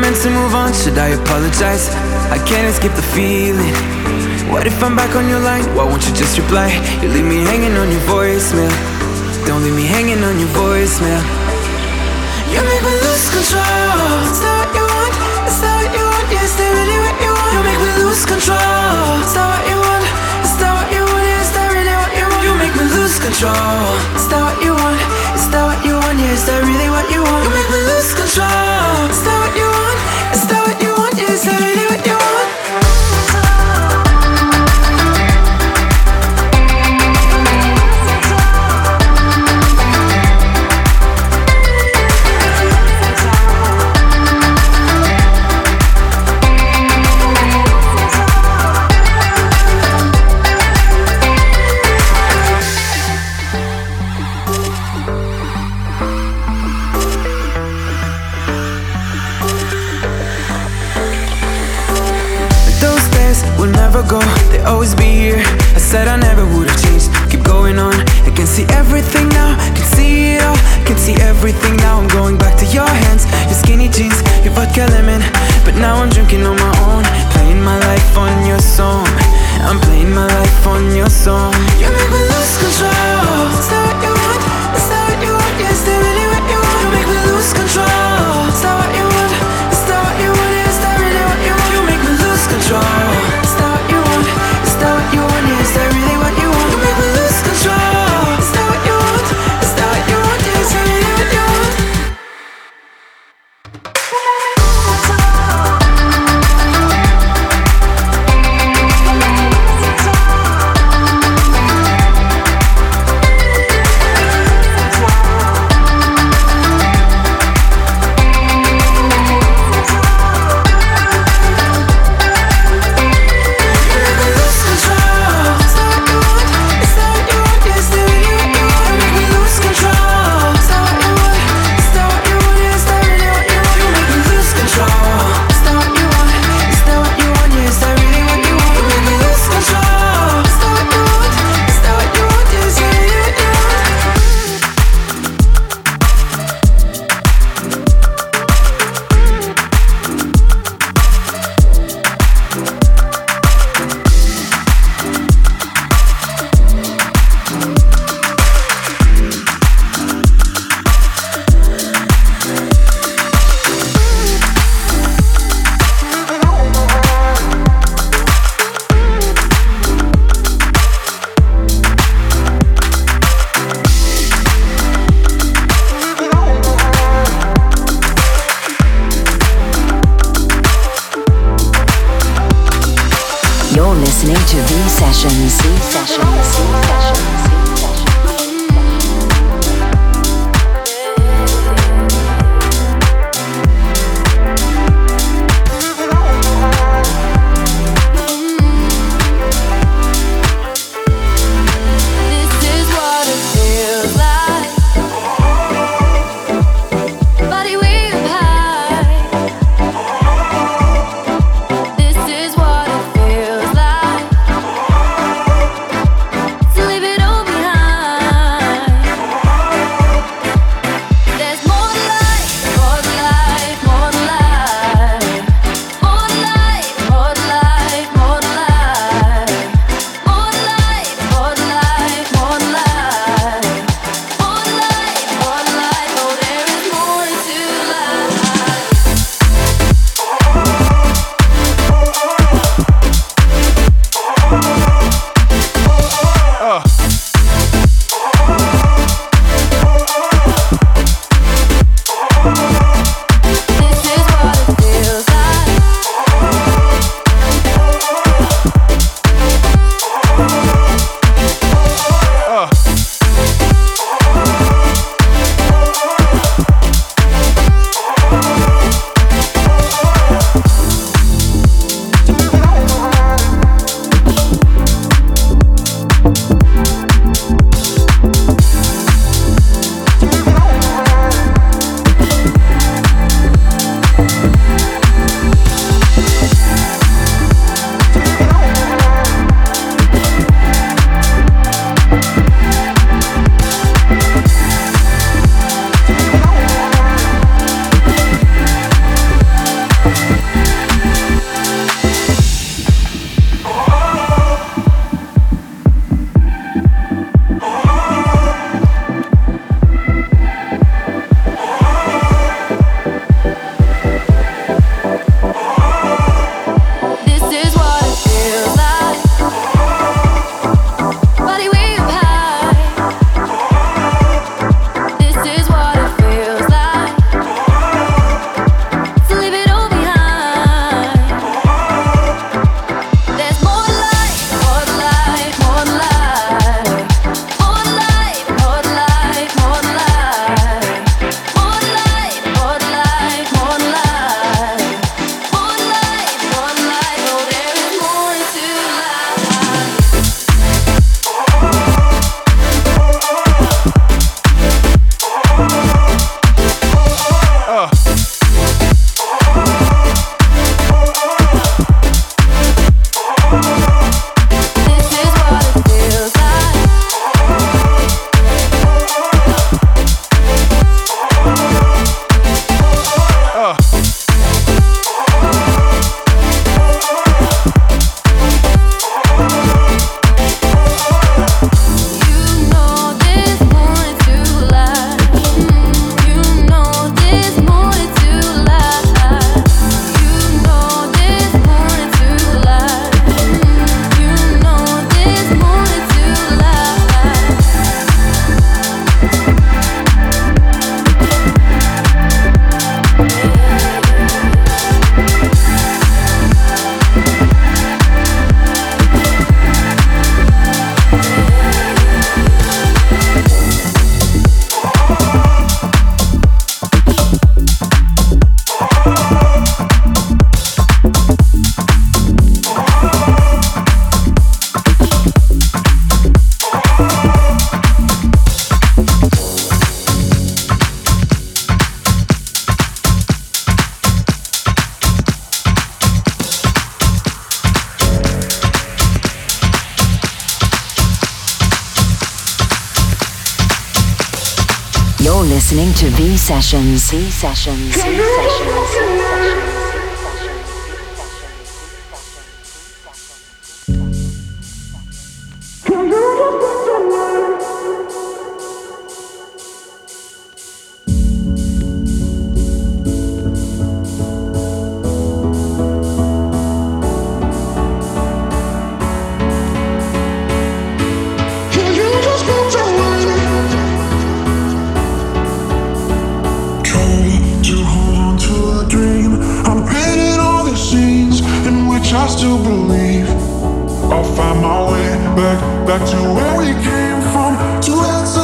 Meant to move on, should I apologize? I can't escape the feeling. What if I'm back on your line? Why won't you just reply? You leave me hanging on your voicemail. Don't leave me hanging on your voicemail. You make me lose control. Is that what you want? Is that what you want? Yeah, is that really what you want? You make me lose control. Is that what you want? Is that what you want? Yeah, is that really what you want? You make me lose control. Is that what you want? Is that what you want? Yeah, is really what you want? You make me lose control. Is that what you song. Sessions. V Sessions. Sessions. believe I'll find my way back, back to where we came from. To answer.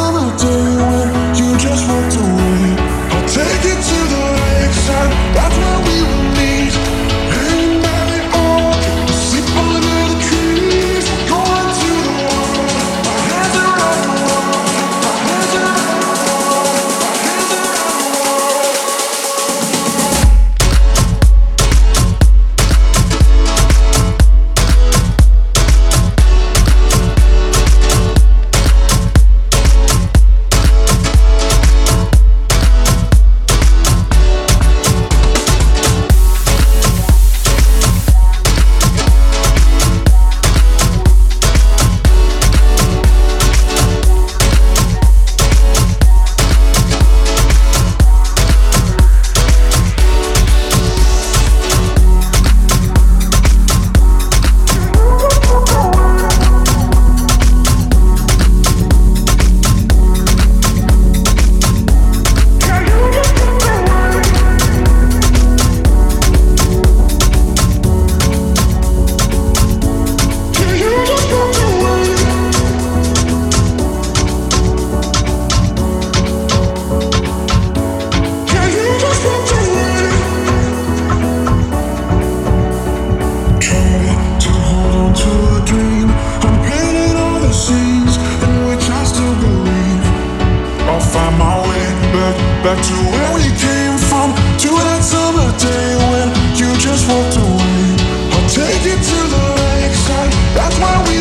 back to where we came from, to that summer day when you just walked away. I'll take you to the lakeside, that's where we.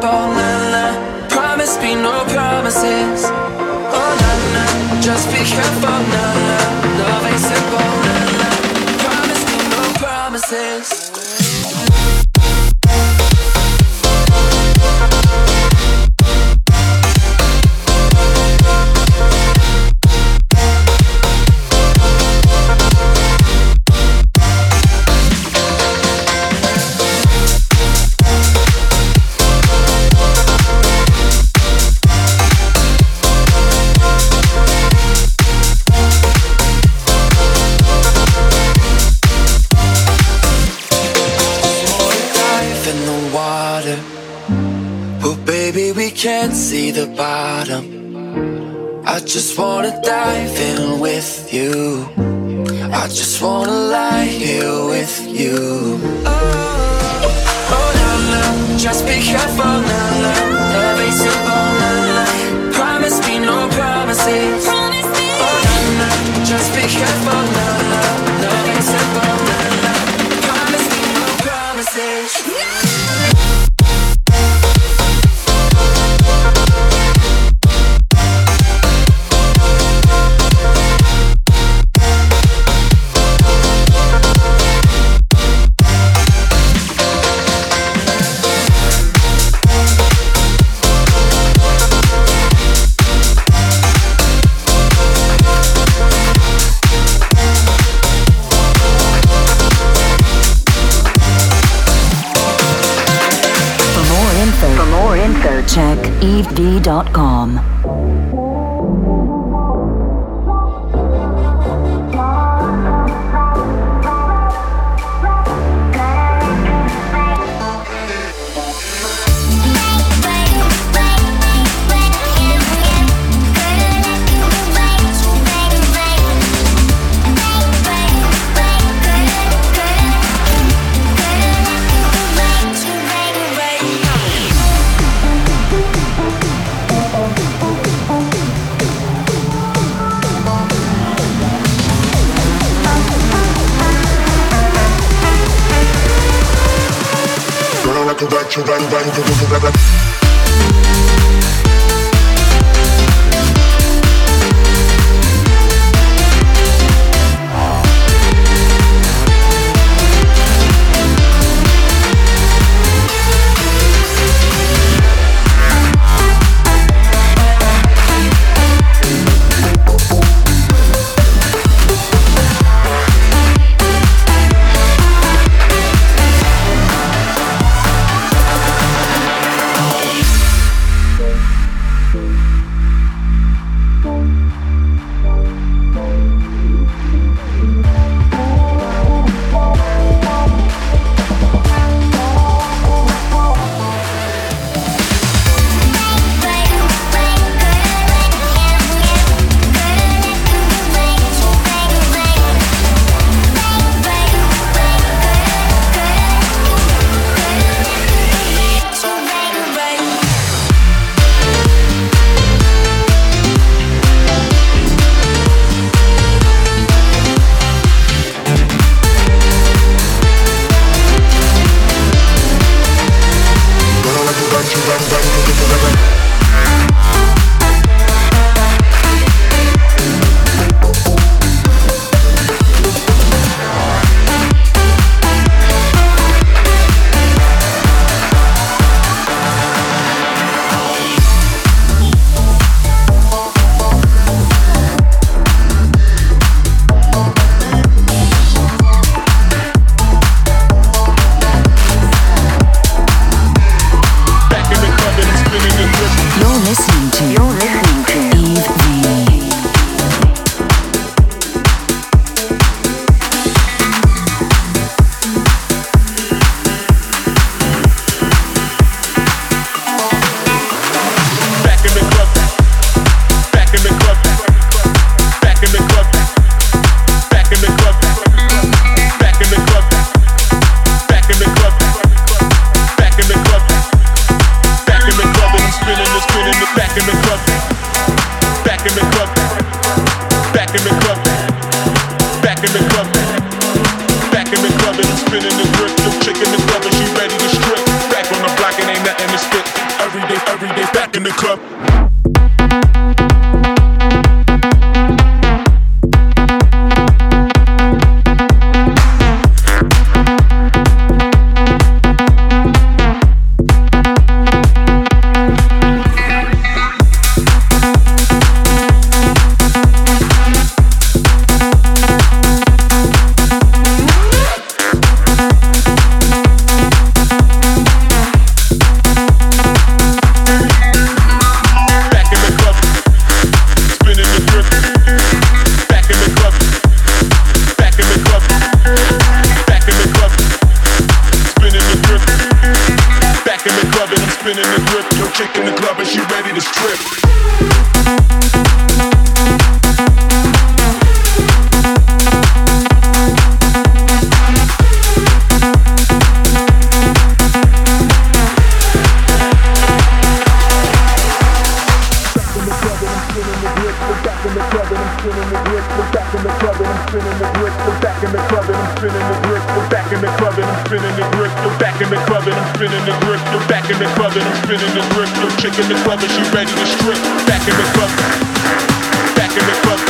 Love ain't simple, just wanna Back in the club and I'm spinning the grip. The back in the club and spinning the drift, we're back in the club, I'm spinning the grip. The back in the club and I'm spinning the grip. The back in the club and I'm spinning the grip. Yo, chick in the club and she ready to strip. Back in the club. Back in the club.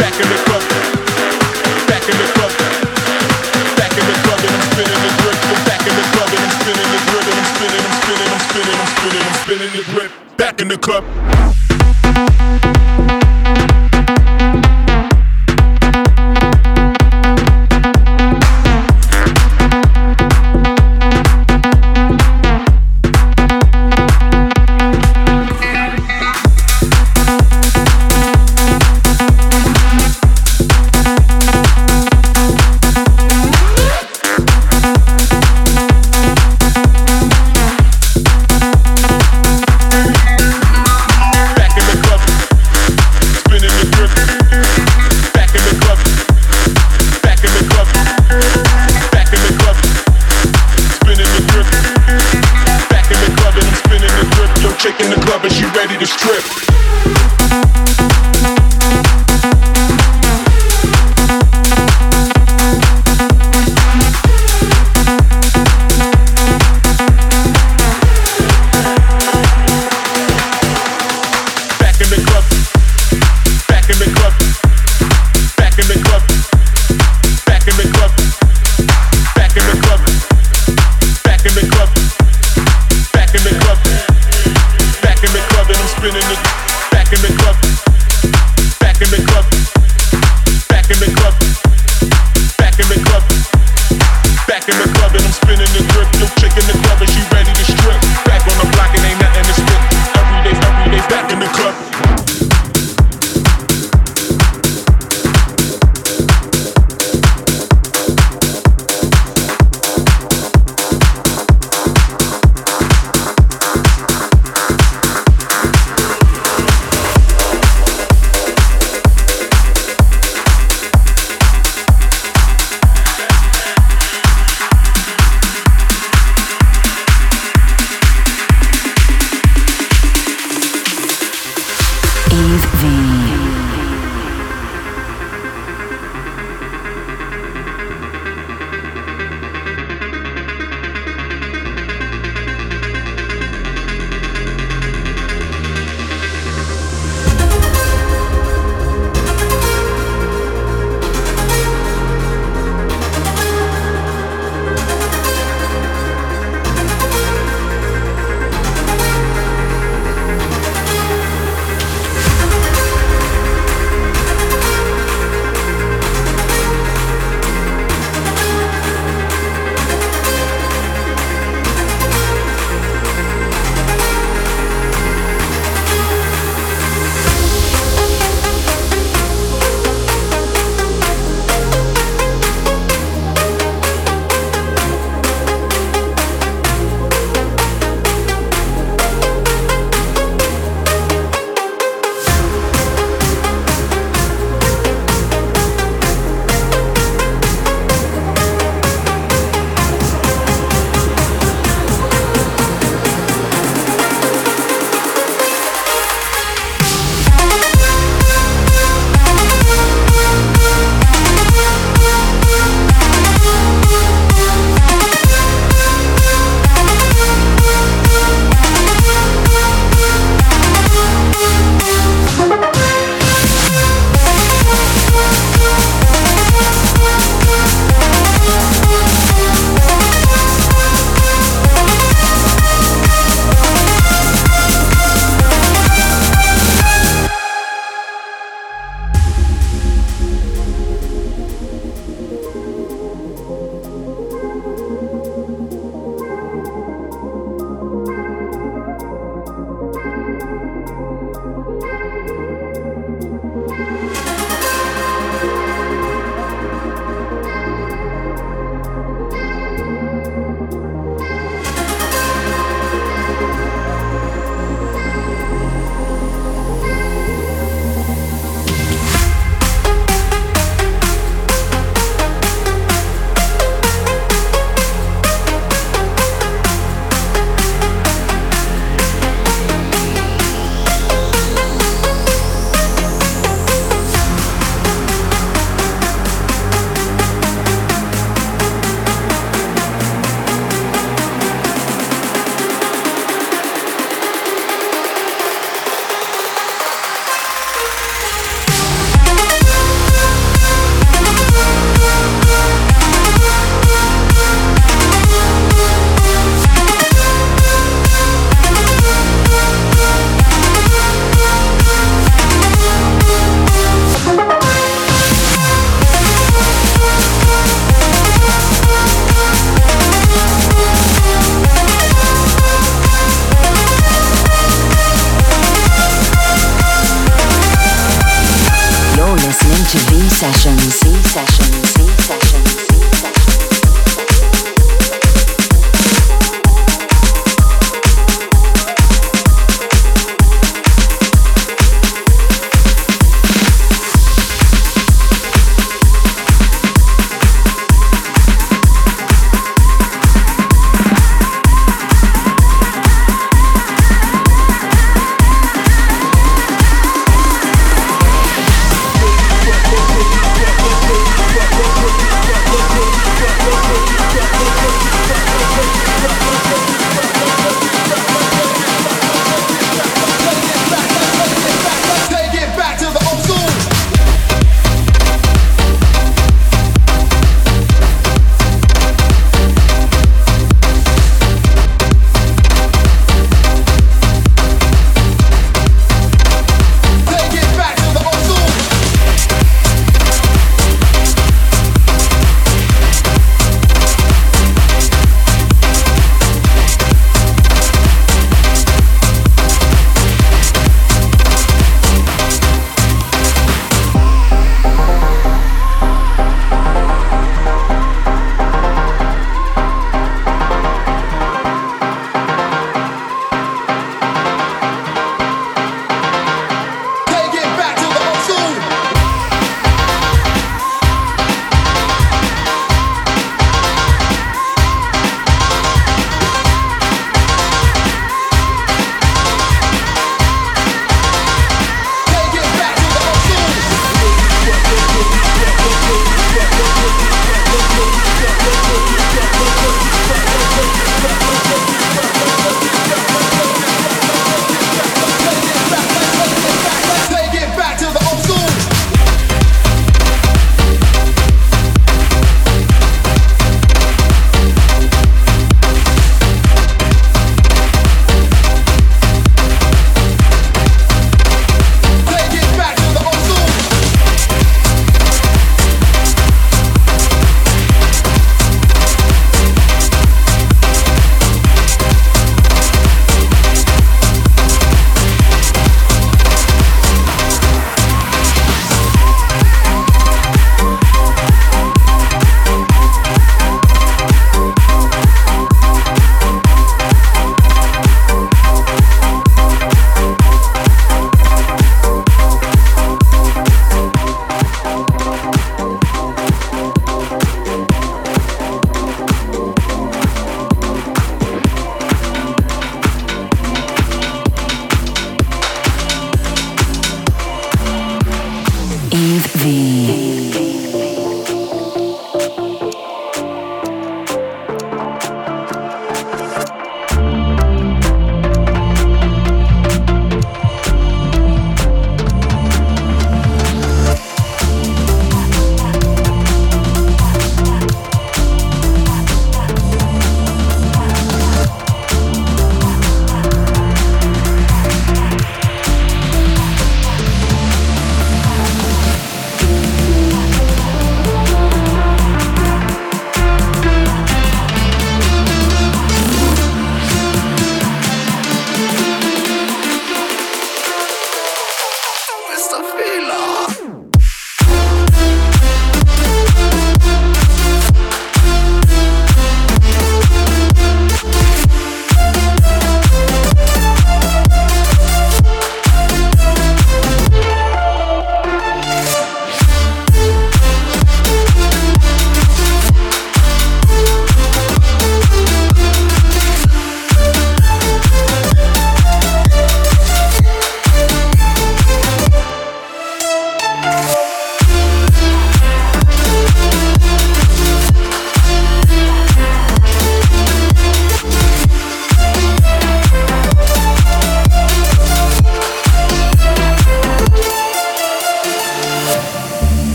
Back in the club. Back in the club. Back in the club and I'm spinning the grip. Back in the club and I'm spinning the grip. And I'm spinning, I'm spinning, I'm spinning, I'm spinning, I'm spinning the grip. Back in the club.